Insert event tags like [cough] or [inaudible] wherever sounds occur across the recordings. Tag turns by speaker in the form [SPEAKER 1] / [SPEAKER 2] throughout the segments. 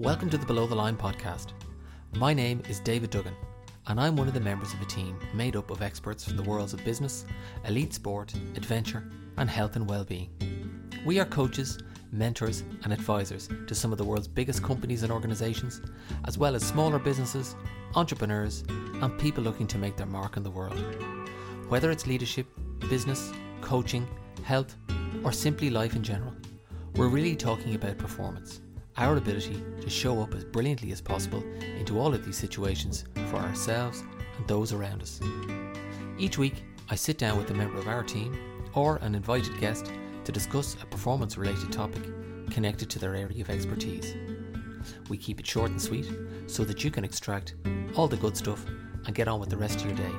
[SPEAKER 1] Welcome to the Below the Line podcast. My name is David Duggan, and I'm one of the members of a team made up of experts from the worlds of business, elite sport, adventure, and health and well-being. We are coaches, mentors, and advisors to some of the world's biggest companies and organizations, as well as smaller businesses, entrepreneurs, and people looking to make their mark in the world. Whether it's leadership, business, coaching, health, or simply life in general, we're really talking about performance our ability to show up as brilliantly as possible into all of these situations for ourselves and those around us. Each week, I sit down with a member of our team or an invited guest to discuss a performance related topic connected to their area of expertise. We keep it short and sweet so that you can extract all the good stuff and get on with the rest of your day,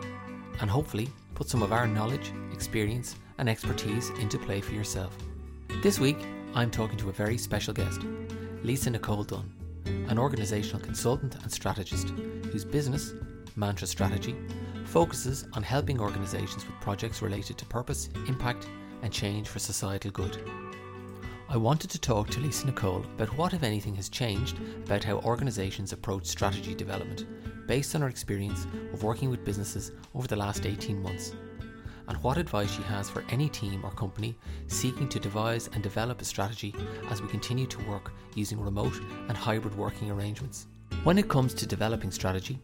[SPEAKER 1] and hopefully put some of our knowledge, experience, and expertise into play for yourself. This week, I'm talking to a very special guest. Lisa Nicole Dunne, an organisational consultant and strategist whose business, Mantra Strategy, focuses on helping organisations with projects related to purpose, impact, and change for societal good. I wanted to talk to Lisa Nicole about what, if anything, has changed about how organisations approach strategy development based on her experience of working with businesses over the last 18 months and what advice she has for any team or company seeking to devise and develop a strategy as we continue to work using remote and hybrid working arrangements. When it comes to developing strategy,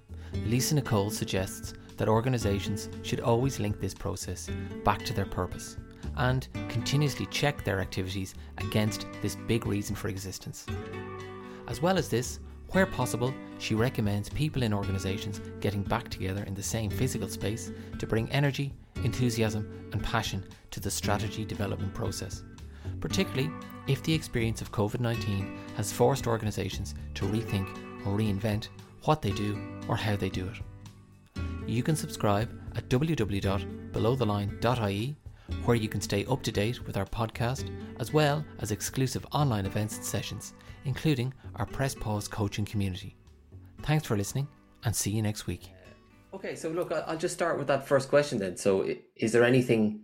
[SPEAKER 1] Lisa Nicole suggests that organisations should always link this process back to their purpose and continuously check their activities against this big reason for existence. As well as this, where possible, she recommends people in organisations getting back together in the same physical space to bring energy, enthusiasm, and passion to the strategy development process, particularly if the experience of COVID 19 has forced organisations to rethink or reinvent what they do or how they do it. You can subscribe at www.belowtheline.ie, where you can stay up to date with our podcast, as well as exclusive online events and sessions, including our Press Pause coaching community. Thanks for listening, and see you next week. Okay, so look, I'll just start with that first question then. So, is there anything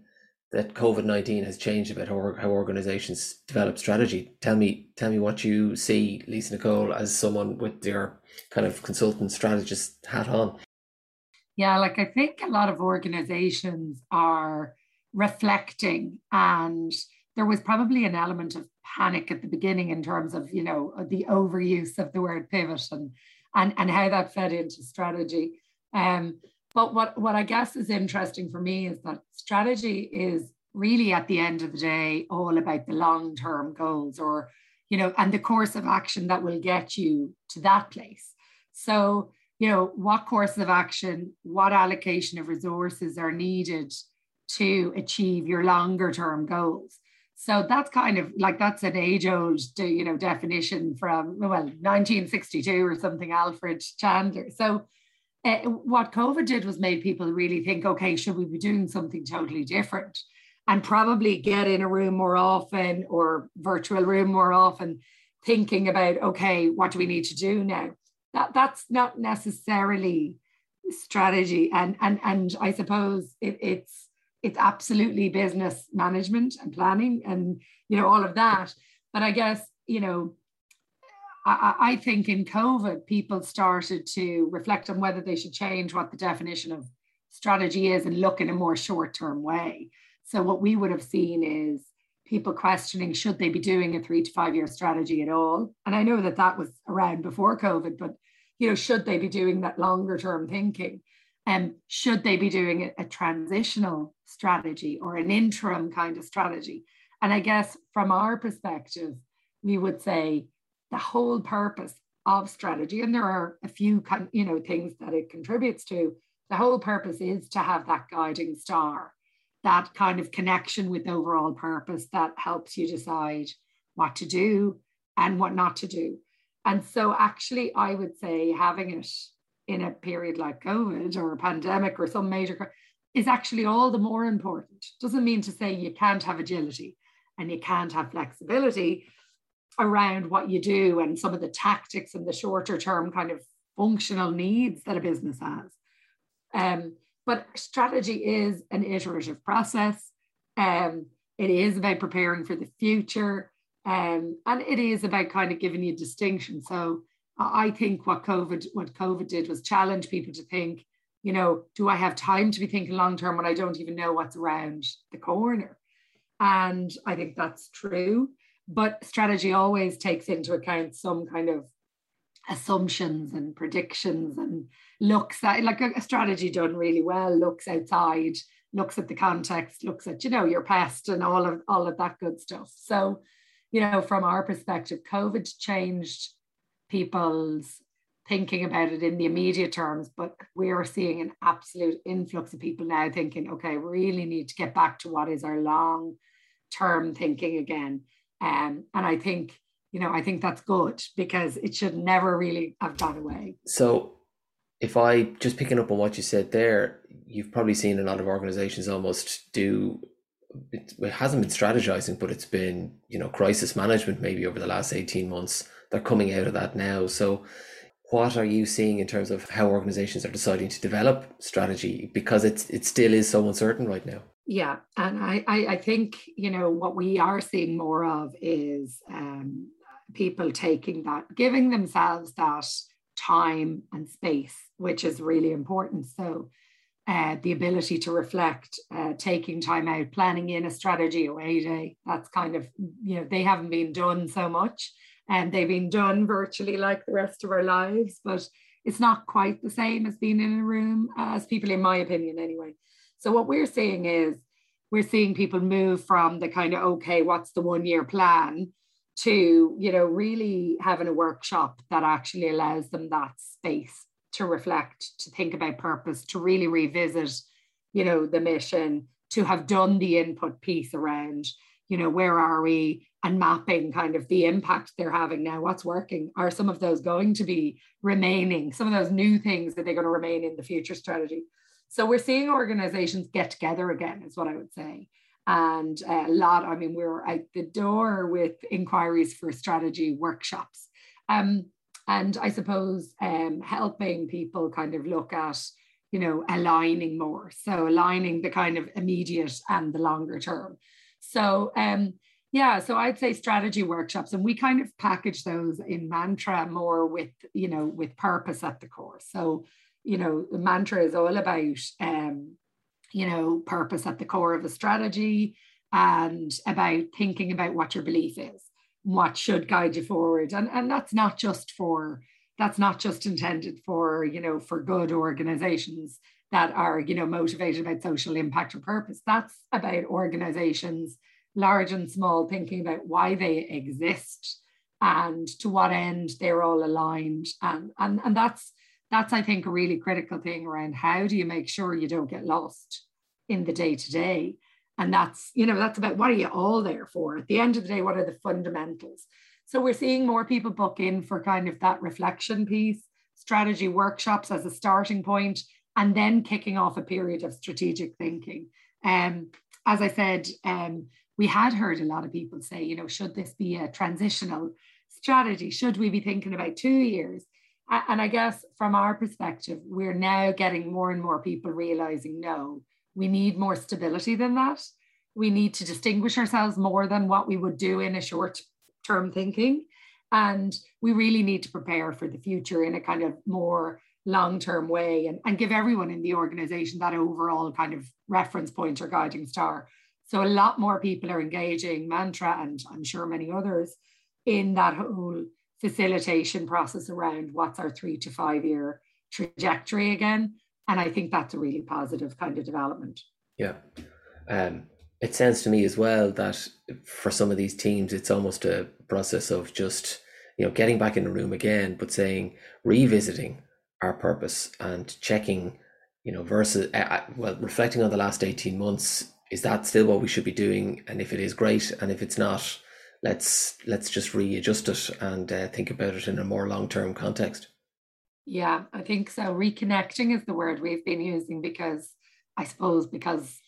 [SPEAKER 1] that COVID nineteen has changed about how, how organisations develop strategy? Tell me, tell me what you see, Lisa Nicole, as someone with your kind of consultant strategist hat on.
[SPEAKER 2] Yeah, like I think a lot of organisations are reflecting, and there was probably an element of panic at the beginning in terms of you know the overuse of the word pivot and and and how that fed into strategy. Um, but what, what I guess is interesting for me is that strategy is really at the end of the day all about the long term goals or, you know, and the course of action that will get you to that place. So, you know, what course of action, what allocation of resources are needed to achieve your longer term goals. So that's kind of like that's an age old, you know, definition from well 1962 or something, Alfred Chandler. So uh, what COVID did was made people really think, okay, should we be doing something totally different? And probably get in a room more often or virtual room more often, thinking about, okay, what do we need to do now? That that's not necessarily strategy. And and and I suppose it, it's it's absolutely business management and planning and you know all of that. But I guess, you know, I, I think in COVID, people started to reflect on whether they should change what the definition of strategy is and look in a more short term way. So, what we would have seen is people questioning should they be doing a three to five year strategy at all? And I know that that was around before COVID, but you know, should they be doing that longer term thinking? Um, should they be doing a, a transitional strategy or an interim kind of strategy? And I guess from our perspective, we would say the whole purpose of strategy, and there are a few you know things that it contributes to. The whole purpose is to have that guiding star, that kind of connection with overall purpose that helps you decide what to do and what not to do. And so, actually, I would say having it in a period like COVID or a pandemic or some major is actually all the more important. Doesn't mean to say you can't have agility and you can't have flexibility, around what you do and some of the tactics and the shorter term kind of functional needs that a business has. Um, but strategy is an iterative process. Um, it is about preparing for the future. Um, and it is about kind of giving you distinction. So I think what COVID what COVID did was challenge people to think, you know, do I have time to be thinking long term when I don't even know what's around the corner? And I think that's true. But strategy always takes into account some kind of assumptions and predictions and looks at like a, strategy done really well looks outside looks at the context looks at you know your past and all of all of that good stuff so you know from our perspective covid changed people's thinking about it in the immediate terms but we are seeing an absolute influx of people now thinking okay we really need to get back to what is our long term thinking again um, and i think you know, I think that's good because it should never really have gone away.
[SPEAKER 1] So, if I just picking up on what you said there, you've probably seen a lot of organizations almost do it, it hasn't been strategizing, but it's been, you know, crisis management maybe over the last 18 months. They're coming out of that now. So, what are you seeing in terms of how organizations are deciding to develop strategy because it's it still is so uncertain right now
[SPEAKER 2] yeah and i i, I think you know what we are seeing more of is um, people taking that, giving themselves that time and space, which is really important. So, uh, the ability to reflect, uh, taking time out, planning in a strategy away day, that's kind of, you know, they haven't been done so much and they've been done virtually like the rest of our lives, but it's not quite the same as being in a room as people, in my opinion, anyway. So, what we're seeing is we're seeing people move from the kind of, okay, what's the one year plan to you know really having a workshop that actually allows them that space to reflect to think about purpose to really revisit you know the mission to have done the input piece around you know where are we and mapping kind of the impact they're having now what's working are some of those going to be remaining some of those new things that they're going to remain in the future strategy so we're seeing organizations get together again is what i would say and a lot, I mean, we're out the door with inquiries for strategy workshops. Um, and I suppose um, helping people kind of look at, you know, aligning more. So aligning the kind of immediate and the longer term. So um, yeah, so I'd say strategy workshops, and we kind of package those in mantra more with, you know, with purpose at the core. So, you know, the mantra is all about um, you know, purpose at the core of a strategy and about thinking about what your belief is, what should guide you forward. And, and that's not just for, that's not just intended for, you know, for good organizations that are, you know, motivated about social impact or purpose. That's about organizations, large and small, thinking about why they exist and to what end they're all aligned. And, and, and that's that's i think a really critical thing around how do you make sure you don't get lost in the day to day and that's you know that's about what are you all there for? At the end of the day what are the fundamentals? So we're seeing more people book in for kind of that reflection piece strategy workshops as a starting point and then kicking off a period of strategic thinking. Um, as i said um, we had heard a lot of people say you know should this be a transitional strategy should we be thinking about two years and I guess from our perspective, we're now getting more and more people realizing no, we need more stability than that. We need to distinguish ourselves more than what we would do in a short term thinking. And we really need to prepare for the future in a kind of more long term way and, and give everyone in the organization that overall kind of reference point or guiding star. So a lot more people are engaging Mantra and I'm sure many others in that whole facilitation process around what's our three to five year trajectory again. And I think that's a really positive kind of development.
[SPEAKER 1] Yeah. Um, it sounds to me as well that for some of these teams, it's almost a process of just, you know, getting back in the room again, but saying, revisiting our purpose and checking, you know, versus, uh, well, reflecting on the last 18 months, is that still what we should be doing? And if it is great, and if it's not, let's let's just readjust it and uh, think about it in a more long term context.
[SPEAKER 2] Yeah, I think so. Reconnecting is the word we've been using because I suppose because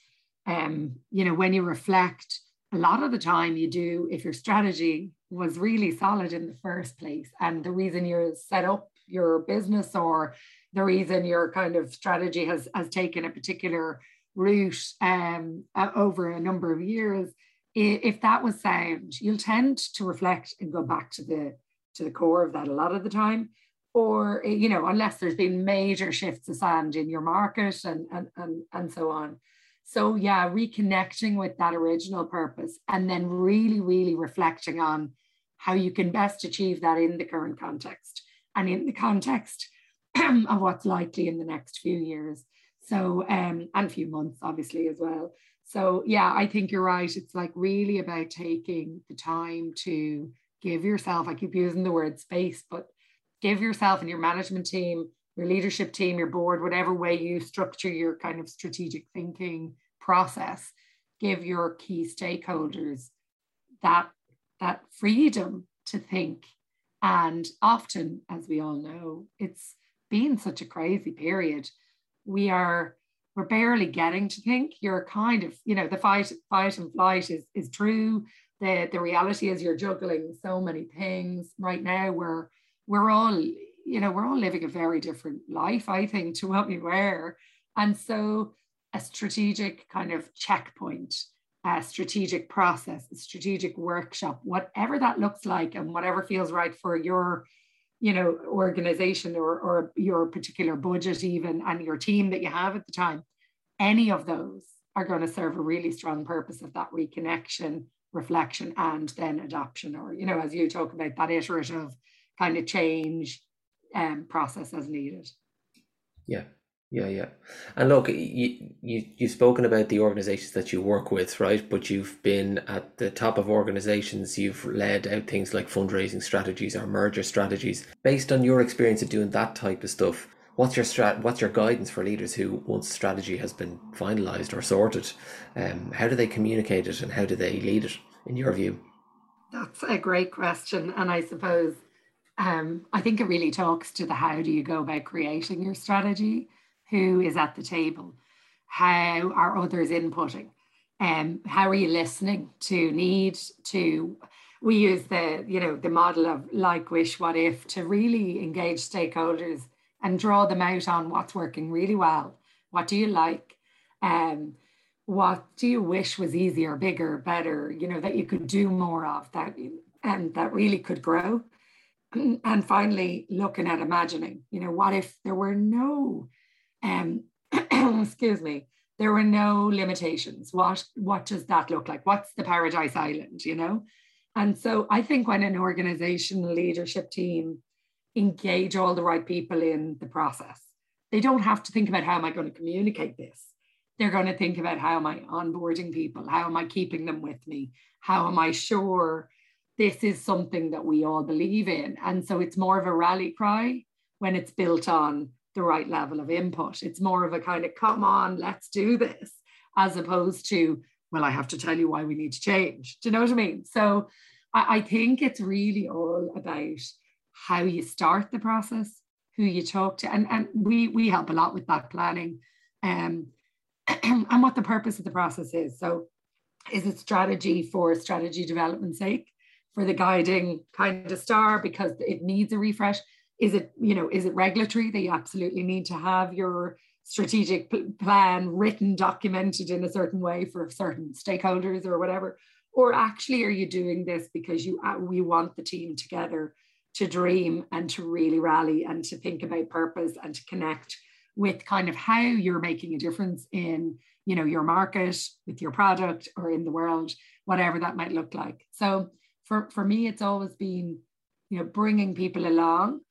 [SPEAKER 2] um, you know when you reflect, a lot of the time you do if your strategy was really solid in the first place, and the reason you're set up your business or the reason your kind of strategy has has taken a particular route um, over a number of years if that was sound, you'll tend to reflect and go back to the to the core of that a lot of the time. Or, you know, unless there's been major shifts of sand in your market and and and, and so on. So yeah, reconnecting with that original purpose and then really, really reflecting on how you can best achieve that in the current context and in the context [clears throat] of what's likely in the next few years. So, um, and a few months, obviously, as well. So, yeah, I think you're right. It's like really about taking the time to give yourself, I keep using the word space, but give yourself and your management team, your leadership team, your board, whatever way you structure your kind of strategic thinking process, give your key stakeholders that, that freedom to think. And often, as we all know, it's been such a crazy period. We are we're barely getting to think. You're kind of, you know, the fight, fight and flight is is true. The the reality is you're juggling so many things right now. We're we're all, you know, we're all living a very different life, I think, to what we were. And so a strategic kind of checkpoint, a strategic process, a strategic workshop, whatever that looks like and whatever feels right for your you know organization or, or your particular budget even and your team that you have at the time any of those are going to serve a really strong purpose of that reconnection reflection and then adoption or you know as you talk about that iterative kind of change um, process as needed.
[SPEAKER 1] Yeah yeah, yeah. And look, you, you, you've spoken about the organizations that you work with, right? But you've been at the top of organizations, you've led out things like fundraising strategies or merger strategies. Based on your experience of doing that type of stuff, what's your strat what's your guidance for leaders who once strategy has been finalized or sorted um, how do they communicate it and how do they lead it in your view
[SPEAKER 2] that's a great question and i suppose um, i think it really talks to the how do you go about creating your strategy who is at the table how are others inputting? Um, how are you listening to need to we use the you know the model of like wish what if to really engage stakeholders and draw them out on what's working really well. What do you like? Um, what do you wish was easier bigger better you know that you could do more of that and that really could grow? [clears throat] And finally looking at imagining you know what if there were no um, [clears throat] excuse me, there were no limitations. What what does that look like? What's the paradise island? You know, and so I think when an organization leadership team engage all the right people in the process, they don't have to think about how am I going to communicate this. They're going to think about how am I onboarding people? How am I keeping them with me? How am I sure this is something that we all believe in? And so it's more of a rally cry when it's built on the right level of input. It's more of a kind of, come on, let's do this, as opposed to, well, I have to tell you why we need to change. Do you know what I mean? So I, I think it's really all about how you start the process, who you talk to, and, and we we help a lot with that planning um, [clears throat] and what the purpose of the process is. So is it strategy for strategy development sake, for the guiding kind of star because it needs a refresh? Is it you know is it regulatory? That you absolutely need to have your strategic plan written documented in a certain way for certain stakeholders or whatever. Or actually are you doing this because you uh, we want the team together to dream and to really rally and to think about purpose and to connect with kind of how you're making a difference in you know your market with your product or in the world whatever that might look like. So for for me it's always been you know bringing people along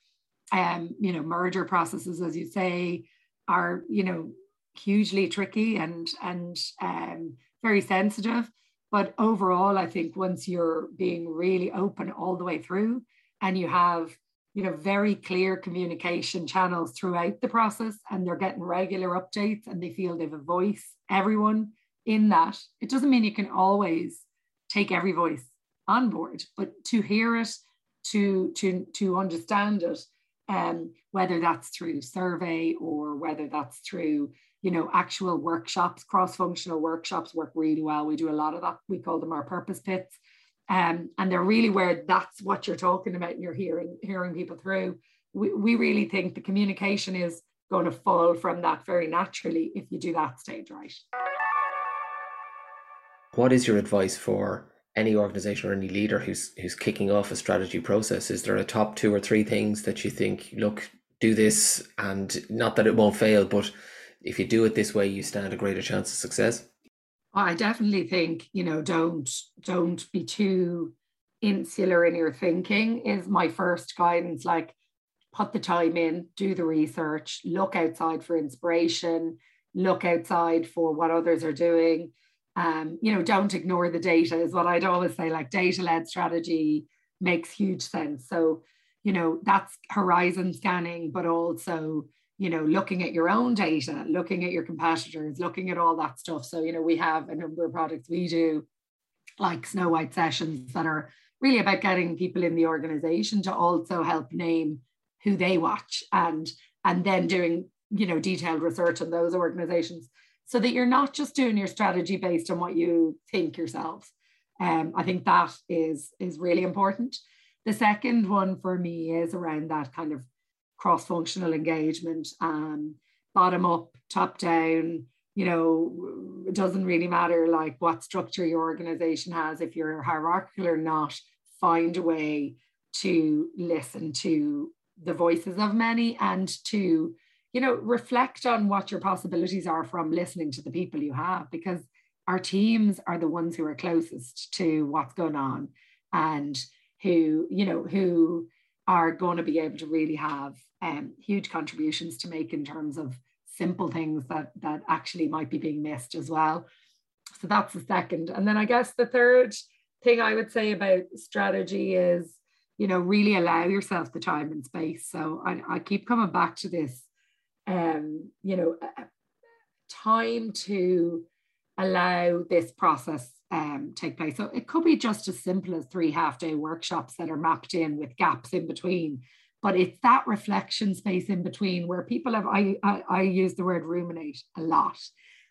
[SPEAKER 2] um, you know, merger processes, as you say, are, you know, hugely tricky and and um, very sensitive. But overall, I think once you're being really open all the way through and you have, you know, very clear communication channels throughout the process and they're getting regular updates and they feel they have a voice, everyone in that, it doesn't mean you can always take every voice on board, but to hear it, to to to understand it um, whether that's through survey or whether that's through you know actual workshops cross-functional workshops work really well. We do a lot of that. We call them our purpose pits. Um, and they're really where that's what you're talking about and you're hearing hearing people through. We, we really think the communication is going to fall from that very naturally if you do that stage right.
[SPEAKER 1] What is your advice for any organization or any leader who's who's kicking off a strategy process? Is there a top two or three things that you think, look, do this and not that it won't fail, but if you do it this way, you stand a greater chance of success?
[SPEAKER 2] I definitely think, you know, don't don't be too insular in your thinking is my first guidance. Like put the time in, do the research, look outside for inspiration, look outside for what others are doing. Um, you know, don't ignore the data, is what I'd always say. Like data led strategy makes huge sense. So, you know, that's horizon scanning, but also, you know, looking at your own data, looking at your competitors, looking at all that stuff. So, you know, we have a number of products we do, like Snow White sessions, that are really about getting people in the organization to also help name who they watch and and then doing you know detailed research on those organizations so that you're not just doing your strategy based on what you think yourselves um, i think that is is really important. The second one for me is around that kind of cross-functional engagement um, bottom up top down you know it doesn't really matter like what structure your organization has. If you're hierarchical or not find a way to listen to the voices of many and to you know reflect on what your possibilities are from listening to the people you have because our teams are the ones who are closest to what's going on and who you know who are going to be able to really have um, huge contributions to make in terms of simple things that that actually might be being missed as well so that's the second and then i guess the third thing i would say about strategy is you know, really allow yourself the time and space. So I, I keep coming back to this, um, you know, time to allow this process um, take place. So it could be just as simple as three half day workshops that are mapped in with gaps in between. But it's that reflection space in between where people have, I, I, I use the word ruminate a lot,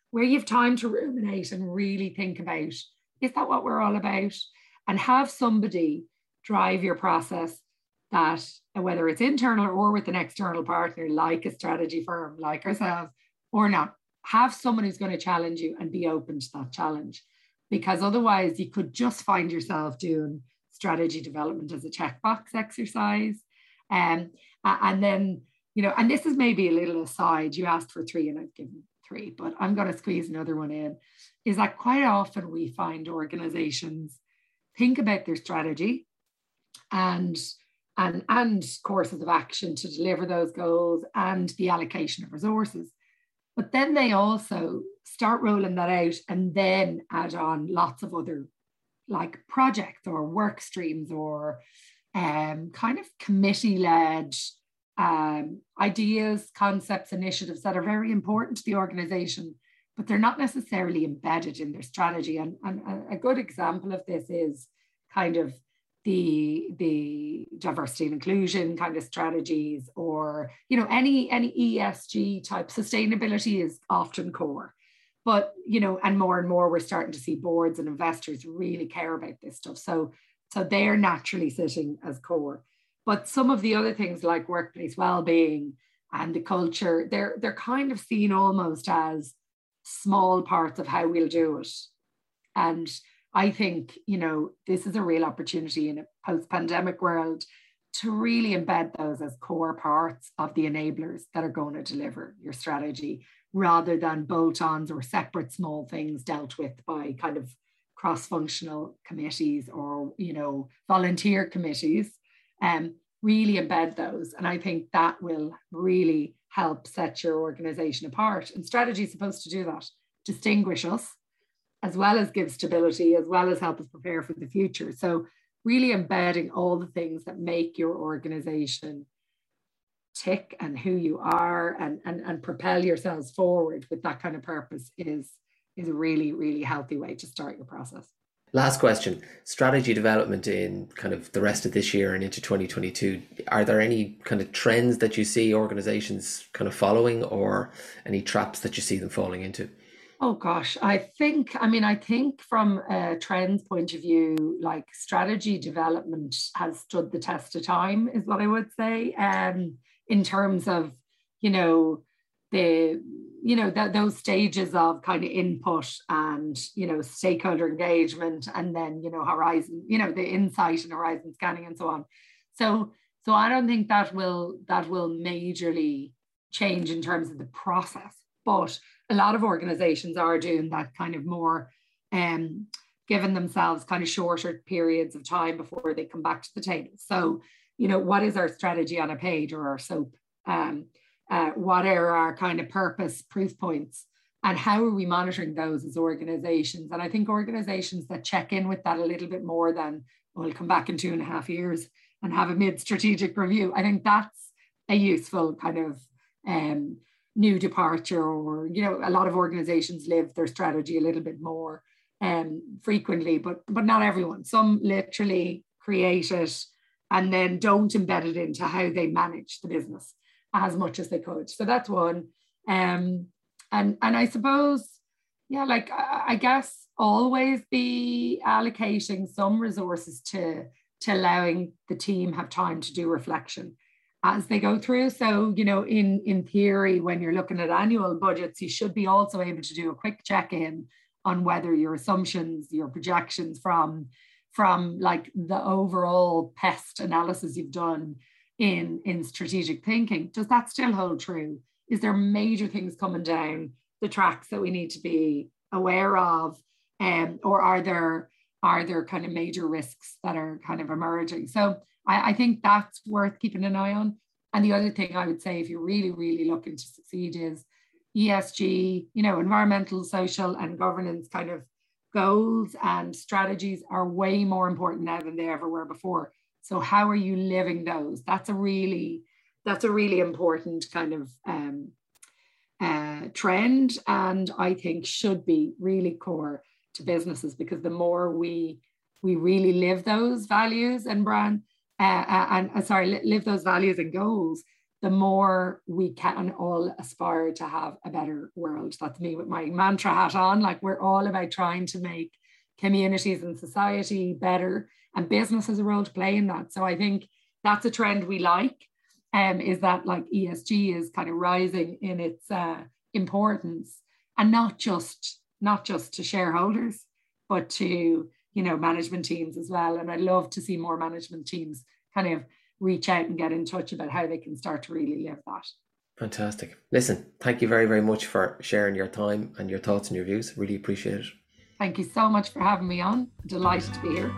[SPEAKER 2] where you have time to ruminate and really think about is that what we're all about? And have somebody drive your process that whether it's internal or with an external partner like a strategy firm like ourselves or not have someone who's going to challenge you and be open to that challenge. Because otherwise you could just find yourself doing strategy development as a checkbox exercise. Um, and then you know and this is maybe a little aside. You asked for three and i've given three but i'm going to squeeze another one in is that quite often we find organizations think about their strategy and and, and courses of action to deliver those goals and the allocation of resources. But then they also start rolling that out and then add on lots of other like projects or work streams or um, kind of committee led um, ideas, concepts, initiatives that are very important to the organization, but they're not necessarily embedded in their strategy. And, and a good example of this is kind of the the diversity and inclusion kind of strategies or you know any any ESG type sustainability is often core. But you know and more and more we're starting to see boards and investors really care about this stuff. So so they're naturally sitting as core. But some of the other things like workplace well-being and the culture they're they're kind of seen almost as small parts of how we'll do it. And I think, you know, this is a real opportunity in a post pandemic world to really embed those as core parts of the enablers that are going to deliver your strategy rather than bolt ons or separate small things dealt with by kind of cross functional committees or, you know, volunteer committees. Um, really embed those. And I think that will really help set your organization apart. And strategy is supposed to do that, distinguish us as well as give stability, as well as help us prepare for the future. So, really embedding all the things that make your organization tick and who you are and, and, and propel yourselves forward with that kind of purpose is, is a really, really healthy way to start your process.
[SPEAKER 1] Last question strategy development in kind of the rest of this year and into 2022. Are there any kind of trends that you see organizations kind of following or any traps that you see them falling into?
[SPEAKER 2] Oh gosh, I think, I mean, I think from a trends point of view, like strategy development has stood the test of time, is what I would say. Um, in terms of, you know, the you know those stages of kind of input and you know stakeholder engagement and then you know horizon you know the insight and horizon scanning and so on so so i don't think that will that will majorly change in terms of the process but a lot of organizations are doing that kind of more um giving themselves kind of shorter periods of time before they come back to the table. So you know what is our strategy on a page or our soap? Um uh, what are our kind of purpose proof points? And how are we monitoring those as organizations? And i think organizations that check in with that a little bit more than we'll come back in two and a half years and have a mid strategic review i think that's a useful kind of um, new departure or you know a lot of organizations live their strategy a little bit more um, frequently but but not everyone some literally create it and then don't embed it into how they manage the business as much as they could. So that's one. Um, and and I suppose, yeah, like I, I guess always be allocating some resources to to allowing the team have time to do reflection as they go through. So, you know, in in theory, when you're looking at annual budgets, you should be also able to do a quick check-in on whether your assumptions, your projections from from like the overall pest analysis you've done in in strategic thinking. Does that still hold true? Is there major things coming down the tracks that we need to be aware of? Um, or are there are there kind of major risks that are kind of emerging? So I, I think that's worth keeping an eye on and the other thing i would say if you're really really looking to succeed is esg you know environmental social and governance kind of goals and strategies are way more important now than they ever were before so how are you living those? That's a really that's a really important kind of um, uh, trend, and I think should be really core to businesses because the more we we really live those values and brand uh, uh and sorry live those values and goals, the more we can all aspire to have a better world. That's me with my mantra hat on. Like we're all about trying to make communities and society better and business has a role to play in that. So I think that's a trend we like. Um, is that like ESG is kind of rising in its uh, importance, and not just not just to shareholders, but to you know management teams as well. And I'd love to see more management teams kind of reach out and get in touch about how they can start to really live that.
[SPEAKER 1] Fantastic. Listen, thank you very, very much for sharing your time and your thoughts and your views. Really appreciate it.
[SPEAKER 2] Thank you so much for having me on. Delighted to be here.